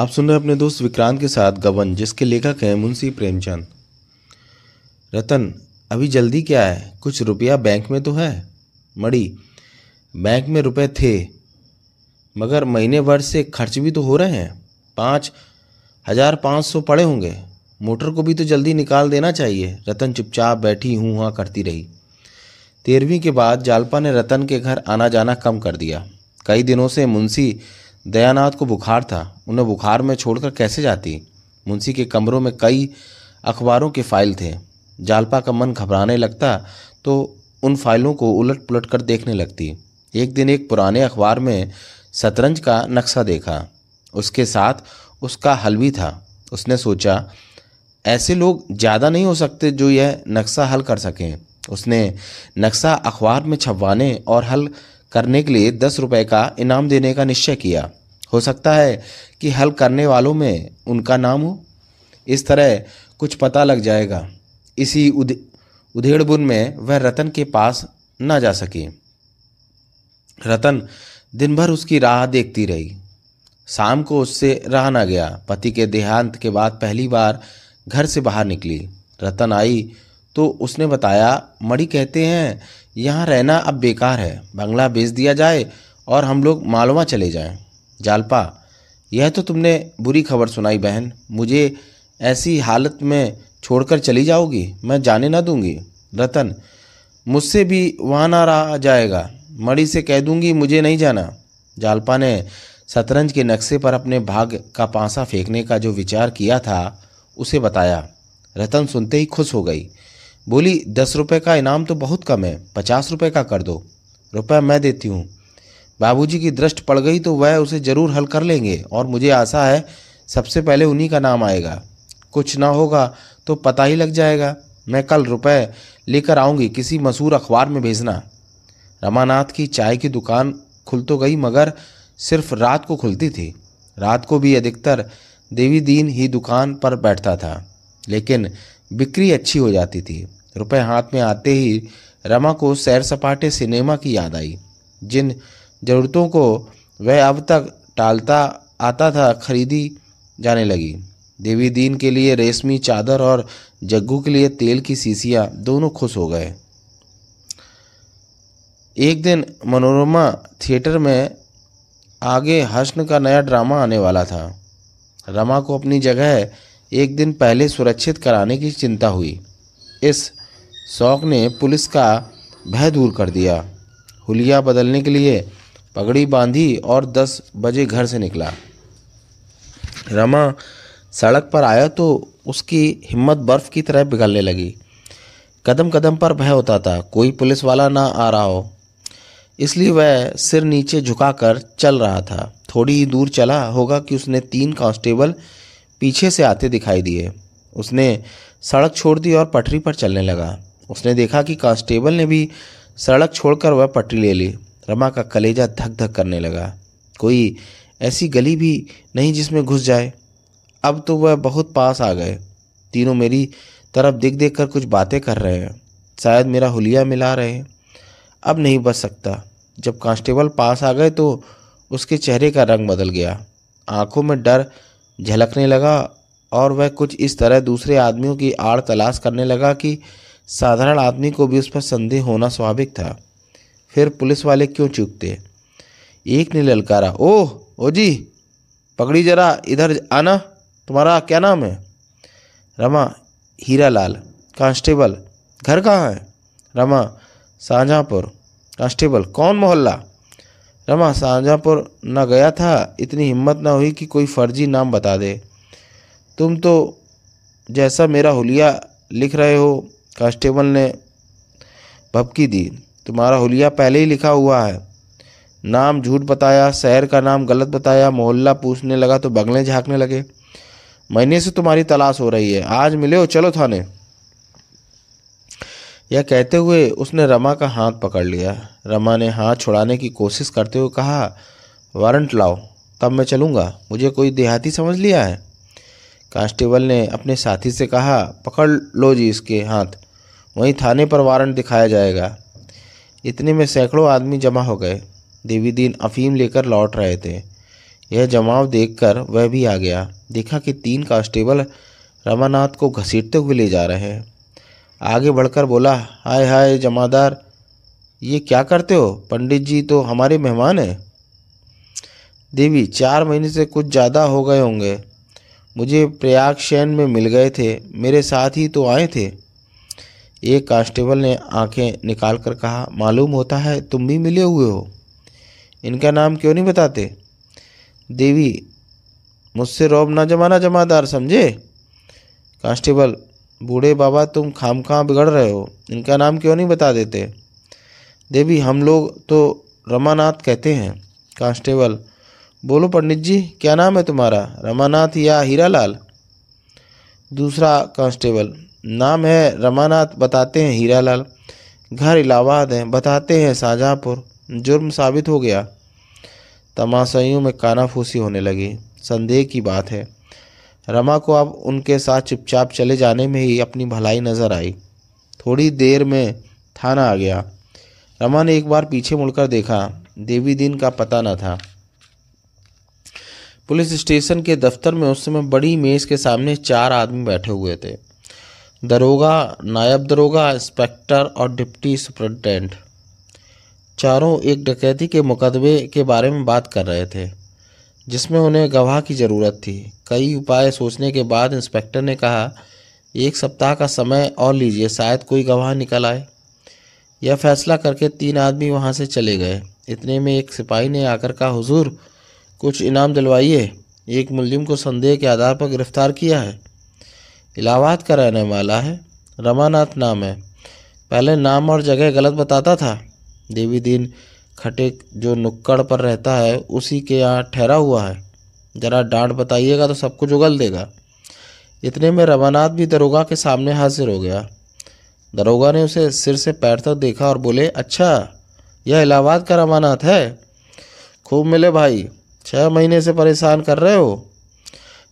आप सुन रहे हैं अपने दोस्त विक्रांत के साथ गबन, जिसके लेखक हैं मुंशी प्रेमचंद। रतन, अभी जल्दी क्या है? कुछ रुपया बैंक में तो है? मड़ी, बैंक में रुपए थे, मगर महीने भर से खर्च भी तो हो रहे हैं। पाँच, हज़ार पाँच सौ पड़े होंगे। मोटर को भी तो जल्दी निकाल देना चाहिए। रतन चुपचाप बैठी हूँ हाँ करती रही। तेरहवीं के बाद जालपा ने रतन के घर आना जाना कम कर दिया। कई दिनों से मुंशी दयानाथ को बुखार था। उन्हें बुखार में छोड़कर कैसे जाती? मुंशी के कमरों में कई अखबारों के फ़ाइल थे। जालपा का मन घबराने लगता तो उन फाइलों को उलट पुलट कर देखने लगती। एक दिन एक पुराने अखबार में शतरंज का नक्शा देखा। उसके साथ उसका हल भी था। उसने सोचा, ऐसे लोग ज़्यादा नहीं हो सकते जो यह नक्शा हल कर सकें। उसने नक्शा अखबार में छपवाने और हल करने के लिए दस रुपए का इनाम देने का निश्चय किया। हो सकता है कि हल करने वालों में उनका नाम हो। इस तरह कुछ पता लग जाएगा। इसी उधेड़बुन में वह रतन के पास न जा सकी। रतन दिन भर उसकी राह देखती रही। शाम को उससे रहा ना गया। पति के देहांत के बाद पहली बार घर से बाहर निकली। रतन आई तो उसने बताया, मणि कहते हैं, यहाँ रहना अब बेकार है। बंगला बेच दिया जाए और हम लोग मालवा चले जाएँ। जालपा, यह तो तुमने बुरी खबर सुनाई बहन। मुझे ऐसी हालत में छोड़कर चली जाओगी? मैं जाने ना दूँगी। रतन, मुझसे भी वहाँ ना रहा जाएगा। मणि से कह दूँगी, मुझे नहीं जाना। जालपा ने शतरंज के नक्शे पर अपने भाग का पांसा फेंकने का जो विचार किया था, उसे बताया। रतन सुनते ही खुश हो गई। बोली, दस रुपये का इनाम तो बहुत कम है, पचास रुपये का कर दो। रुपया मैं देती हूँ। बाबूजी की दृष्ट पड़ गई तो वह उसे ज़रूर हल कर लेंगे, और मुझे आशा है सबसे पहले उन्हीं का नाम आएगा। कुछ ना होगा तो पता ही लग जाएगा। मैं कल रुपए लेकर आऊँगी किसी मशहूर अखबार में भेजना। रमानाथ की चाय की दुकान खुल तो गई, मगर सिर्फ़ रात को खुलती थी। रात को भी अधिकतर देवी दीन ही दुकान पर बैठता था। लेकिन बिक्री अच्छी हो जाती थी। रुपए हाथ में आते ही रमा को सैर सपाटे सिनेमा की याद आई। जिन ज़रूरतों को वह अब तक टालता आता था, खरीदी जाने लगी। देवी दीन के लिए रेशमी चादर और जग्गू के लिए तेल की सीसियाँ दोनों खुश हो गए। एक दिन मनोरमा थिएटर में आगे हसन का नया ड्रामा आने वाला था। रमा को अपनी जगह एक दिन पहले सुरक्षित कराने की चिंता हुई। इस शौक ने पुलिस का भय दूर कर दिया। हुलिया बदलने के लिए पगड़ी बांधी और दस बजे घर से निकला। रमा सड़क पर आया तो उसकी हिम्मत बर्फ़ की तरह पिघलने लगी। कदम कदम पर भय होता था, कोई पुलिस वाला ना आ रहा हो। इसलिए वह सिर नीचे झुकाकर चल रहा था। थोड़ी ही दूर चला होगा कि उसने तीन कांस्टेबल पीछे से आते दिखाई दिए। उसने सड़क छोड़ दी और पटरी पर चलने लगा। उसने देखा कि कांस्टेबल ने भी सड़क छोड़कर वह पटरी ले ली। रमा का कलेजा धक धक करने लगा। कोई ऐसी गली भी नहीं जिसमें घुस जाए। अब तो वह बहुत पास आ गए। तीनों मेरी तरफ़ दिख देख कर कुछ बातें कर रहे हैं। शायद मेरा हुलिया मिला रहे। हैं अब नहीं बच सकता। जब कांस्टेबल पास आ गए तो उसके चेहरे का रंग बदल गया। आँखों में डर झलकने लगा और वह कुछ इस तरह दूसरे आदमियों की आड़ तलाश करने लगा कि साधारण आदमी को भी उस पर संदेह होना स्वाभाविक था। फिर पुलिस वाले क्यों चूकते? एक ने ललकारा, ओह ओ जी पकड़ी जरा, इधर आना, तुम्हारा क्या नाम है? रमा हीरा लाल कांस्टेबल, घर कहाँ है? रमा शाहजहाँपुर कांस्टेबल, कौन मोहल्ला? रमा शाहजहाँपुर न गया था, इतनी हिम्मत न हुई कि कोई फर्जी नाम बता दे। तुम तो जैसा मेरा हुलिया लिख रहे हो, कांस्टेबल ने भपकी दी। तुम्हारा हुलिया पहले ही लिखा हुआ है। नाम झूठ बताया, शहर का नाम गलत बताया, मोहल्ला पूछने लगा तो बगलें झाँकने लगे। महीने से तुम्हारी तलाश हो रही है। आज मिले हो? चलो थाने। यह कहते हुए उसने रमा का हाथ पकड़ लिया। रमा ने हाथ छुड़ाने की कोशिश करते हुए कहा, वारंट लाओ, तब मैं चलूँगा। मुझे कोई देहाती समझ लिया है? कांस्टेबल ने अपने साथी से कहा, पकड़ लो जी इसके हाथ। वहीं थाने पर वारंट दिखाया जाएगा। इतने में सैकड़ों आदमी जमा हो गए। देवी दीन अफीम लेकर लौट रहे थे। यह जमाव देखकर वह भी आ गया। देखा कि तीन कांस्टेबल रमानाथ को घसीटते हुए ले जा रहे हैं। आगे बढ़कर बोला, हाय हाय जमादार, ये क्या करते हो? पंडित जी तो हमारे मेहमान हैं। देवी, चार महीने से कुछ ज़्यादा हो गए होंगे। मुझे प्रयाग शैन में मिल गए थे, मेरे साथ ही तो आए थे। एक कांस्टेबल ने आँखें निकाल कर कहा, मालूम होता है तुम भी मिले हुए हो। इनका नाम क्यों नहीं बताते? देवी, मुझसे रौब ना जमाना जमादार, समझे? कांस्टेबल बूढ़े बाबा तुम खाम खां बिगड़ रहे हो। इनका नाम क्यों नहीं बता देते? देवी, हम लोग तो रमानाथ कहते हैं। कांस्टेबल, बोलो पंडित जी, क्या नाम है तुम्हारा? रमानाथ या हीरालाल? दूसरा कांस्टेबल, नाम है रमानाथ, बताते हैं हीरालाल। घर इलाहाबाद है, बताते हैं शाहजहाँपुर। जुर्म साबित हो गया। तमाशाइयों में कानाफूसी होने लगी। संदेह की बात है। रमा को अब उनके साथ चुपचाप चले जाने में ही अपनी भलाई नज़र आई। थोड़ी देर में थाना आ गया। रमा ने एक बार पीछे मुड़कर देखा। देवी दिन का पता न था। पुलिस स्टेशन के दफ्तर में उस समय बड़ी मेज के सामने चार आदमी बैठे हुए थे। दरोगा, नायब दरोगा, इंस्पेक्टर और डिप्टी सुपरिटेंडेंट। चारों एक डकैती के मुकदमे के बारे में बात कर रहे थे। जिसमें उन्हें गवाह की ज़रूरत थी। कई उपाय सोचने के बाद इंस्पेक्टर ने कहा, एक सप्ताह का समय और लीजिए, शायद कोई गवाह निकल आए। यह फैसला करके तीन आदमी वहाँ से चले गए। इतने में एक सिपाही ने आकर कहा, हुजूर, कुछ इनाम दिलवाइए। एक मुलजिम को संदेह के आधार पर गिरफ़्तार किया है। इलाहाबाद का रहने वाला है। रमानाथ नाम है। पहले नाम और जगह गलत बताता था। देवी दिन खटिक जो नुक्कड़ पर रहता है, उसी के यहाँ ठहरा हुआ है। जरा डांट बताइएगा तो सब कुछ उगल देगा। इतने में रमानाथ भी दरोगा के सामने हाजिर हो गया। दरोगा ने उसे सिर से पैर तक देखा और बोले अच्छा यह इलाहाबाद का रमानाथ है? खूब मिले भाई। छः महीने से परेशान कर रहे हो?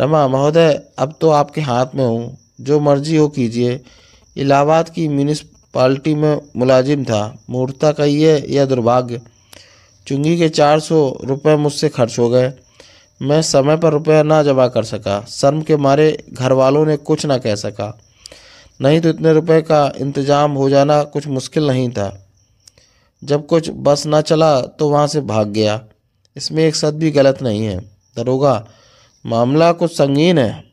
रमा, महोदय, अब तो आपके हाथ में हूँ। जो मर्ज़ी हो कीजिए। इलाहाबाद की म्यूनिसपाल्टी में मुलाजिम था। मूर्ता कहिए या दुर्भाग्य, चुंगी के चार सौ रुपये मुझसे खर्च हो गए। मैं समय पर रुपया ना जमा कर सका। शर्म के मारे घर वालों ने कुछ ना कह सका। नहीं तो इतने रुपए का इंतज़ाम हो जाना कुछ मुश्किल नहीं था। जब कुछ बस ना चला तो वहाँ से भाग गया। इसमें एक सद भी गलत नहीं है। दरोगा, मामला कुछ संगीन है।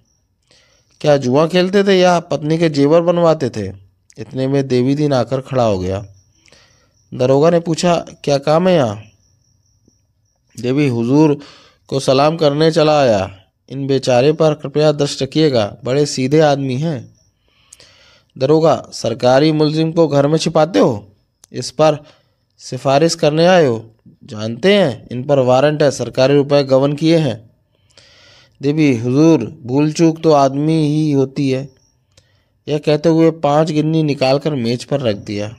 क्या जुआ खेलते थे या पत्नी के जेवर बनवाते थे? इतने में देवी दिन आकर खड़ा हो गया। दरोगा ने पूछा, क्या काम है यहाँ? देवी हुजूर को सलाम करने चला आया। इन बेचारे पर कृपया दृष्ट रखिएगा, बड़े सीधे आदमी हैं। दरोगा, सरकारी मुलजिम को घर में छिपाते हो? इस पर सिफारिश करने आए हो? जानते हैं, इन पर वारंट है, सरकारी रुपए गवन किए हैं। देवी, हुजूर, भूल चूक तो आदमी ही होती है। यह कहते हुए पाँच गिन्नी निकालकर मेज पर रख दिया।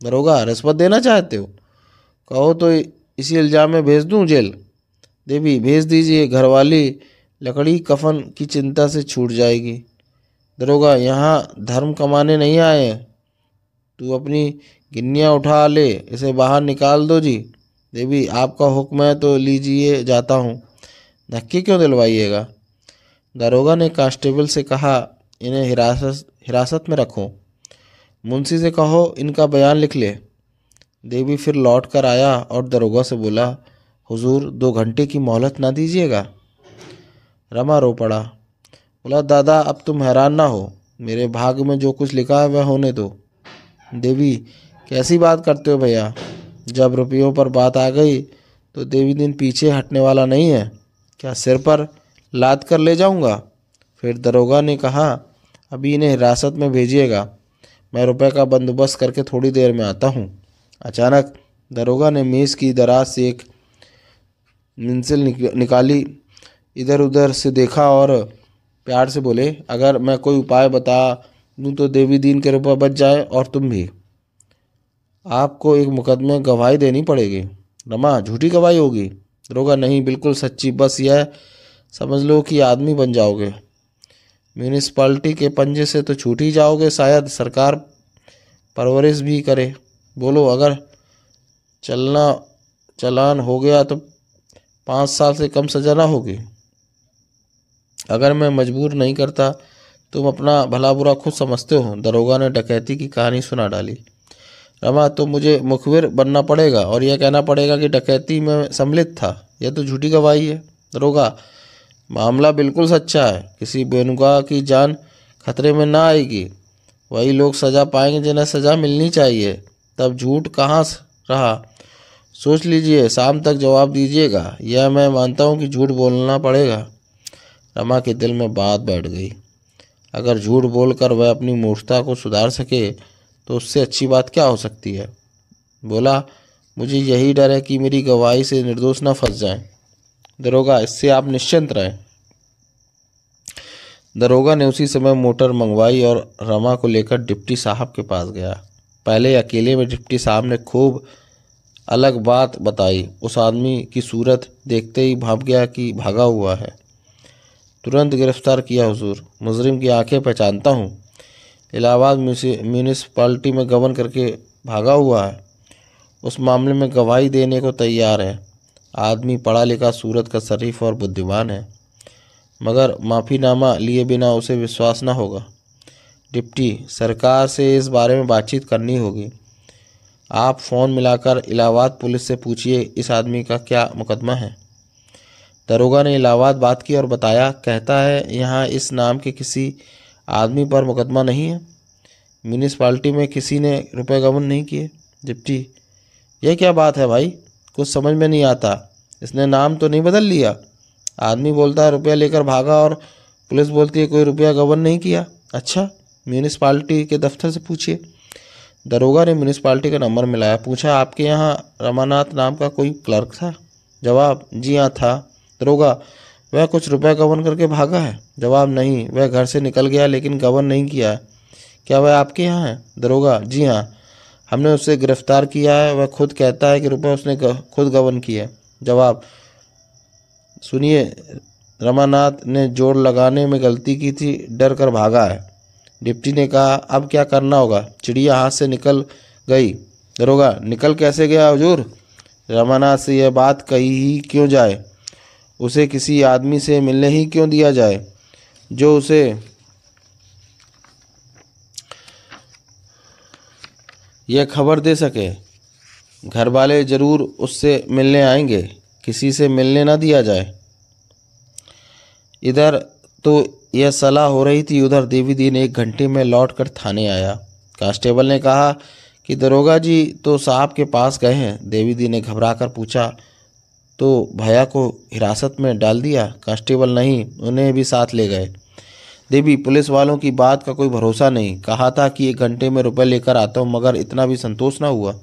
दरोगा रिश्वत देना चाहते हो? कहो तो इसी इल्ज़ाम में भेज दूँ जेल? देवी, भेज दीजिए, घरवाली लकड़ी कफन की चिंता से छूट जाएगी। दरोगा, यहाँ धर्म कमाने नहीं आए तू अपनी गिन्नियाँ उठा ले, इसे बाहर निकाल दो जी। देवी, आपका हुक्म है तो लीजिए, जाता हूँ। धक्के क्यों दिलवाइएगा? दरोगा ने कांस्टेबल से कहा इन्हें हिरासत हिरासत में रखो। मुंशी से कहो, इनका बयान लिख ले। देवी फिर लौट कर आया और दरोगा से बोला, हुजूर, दो घंटे की मोहलत ना दीजिएगा? रमा रो पड़ा। बोला, दादा, अब तुम हैरान ना हो। मेरे भाग में जो कुछ लिखा है, वह होने दो। देवी, कैसी बात करते हो भैया? जब रुपयों पर बात आ गई तो देवी दिन पीछे हटने वाला नहीं है। क्या सिर पर लाद कर ले जाऊँगा? फिर दरोगा ने कहा, अभी इन्हें हिरासत में भेजिएगा। मैं रुपए का बंदोबस्त करके थोड़ी देर में आता हूँ। अचानक दरोगा ने मेज़ की दराज से एक मिंसिल निकाली इधर उधर से देखा और प्यार से बोले, अगर मैं कोई उपाय बता दूँ तो देवी दीन के रुपये बच जाए और तुम भी। आपको एक मुकदमे गवाही देनी पड़ेगी। रमा, झूठी गवाही होगी? दरोगा, नहीं, बिल्कुल सच्ची। बस यह समझ लो कि आदमी बन जाओगे। म्यूनिसपाल्टी के पंजे से तो छूट ही जाओगे शायद, सरकार परवरिश भी करे। बोलो, अगर चलना, चलान हो गया तो पाँच साल से कम सजा ना होगी। अगर मैं मजबूर नहीं करता, तुम अपना भला बुरा खुद समझते हो। दरोगा ने डकैती की कहानी सुना डाली। रमा तो मुझे मुखबिर बनना पड़ेगा और यह कहना पड़ेगा कि डकैती में सम्मिलित था। यह तो झूठी गवाही है। दरोगा मामला बिल्कुल सच्चा है। किसी बेनुगा की जान खतरे में ना आएगी। वही लोग सज़ा पाएँगे जिन्हें सज़ा मिलनी चाहिए। तब झूठ कहाँ रहा? सोच लीजिए, शाम तक जवाब दीजिएगा। यह मैं मानता हूँ कि झूठ बोलना पड़ेगा। रमा के दिल में बात बैठ गई। अगर झूठ बोलकर वह अपनी मूर्खता को सुधार सके तो उससे अच्छी बात क्या हो सकती है? बोला, मुझे यही डर है कि मेरी गवाही से निर्दोष न फंस जाए। दरोगा, इससे आप निश्चिंत रहें। दरोगा ने उसी समय मोटर मंगवाई और रमा को लेकर डिप्टी साहब के पास गया। पहले अकेले में डिप्टी साहब ने खूब अलग बात बताई। उस आदमी की सूरत देखते ही भाप गया कि भागा हुआ है। तुरंत गिरफ़्तार किया हुजूर। मुजरिम की आँखें पहचानता हूँ। इलाहाबाद म्यूनिसपालिटी में गबन करके भागा हुआ है। उस मामले में गवाही देने को तैयार है। आदमी पढ़ा लिखा सूरत का शरीफ और बुद्धिमान है। मगर माफ़ीनामा लिए बिना उसे विश्वास न होगा। डिप्टी, सरकार से इस बारे में बातचीत करनी होगी। आप फ़ोन मिलाकर इलाहाबाद पुलिस से पूछिए, इस आदमी का क्या मुकदमा है? दरोगा ने इलाहाबाद बात की और बताया, कहता है, यहाँ इस नाम के किसी आदमी पर मुकदमा नहीं है। म्यूनिसपालिटी में किसी ने रुपए गबन नहीं किए। डिप्टी, यह क्या बात है भाई? कुछ समझ में नहीं आता। इसने नाम तो नहीं बदल लिया। आदमी बोलता है, रुपया लेकर भागा और पुलिस बोलती है, कोई रुपया गबन नहीं किया। अच्छा म्यूनिसपालिटी के दफ्तर से पूछिए। दरोगा ने म्यूनिसपालिटी का नंबर मिलाया। पूछा, आपके यहाँ रमानाथ नाम का कोई क्लर्क था? जवाब, जी हाँ था। दरोगा, वह कुछ रुपया गबन करके भागा है? जवाब, नहीं, वह घर से निकल गया लेकिन गबन नहीं किया है। क्या वह आपके यहाँ है? दरोगा, जी हाँ। हमने उसे गिरफ़्तार किया है, वह खुद कहता है कि रुपये उसने खुद गबन किए। जवाब, सुनिए, रमानाथ ने ज़ोर लगाने में गलती की थी, डर कर भागा है। डिप्टी ने कहा, अब क्या करना होगा? चिड़िया हाथ से निकल गई। दरोगा, निकल कैसे गया हजूर? रमानाथ से यह बात कही ही क्यों जाए? उसे किसी आदमी से मिलने ही क्यों दिया जाए? जो उसे यह खबर दे सके। घर वाले ज़रूर उससे मिलने आएँगे। किसी से मिलने ना दिया जाए। इधर तो यह सलाह हो रही थी, उधर देवी दी ने एक घंटे में लौट कर थाने आया। कांस्टेबल ने कहा कि, दरोगा जी तो साहब के पास गए हैं। देवी दी ने घबरा कर पूछा तो भैया को हिरासत में डाल दिया? कांस्टेबल, नहीं, उन्हें भी साथ ले गए। देवी, पुलिस वालों की बात का कोई भरोसा नहीं। कहा था कि एक घंटे में रुपए लेकर आता हूँ, मगर इतना भी संतोष ना हुआ।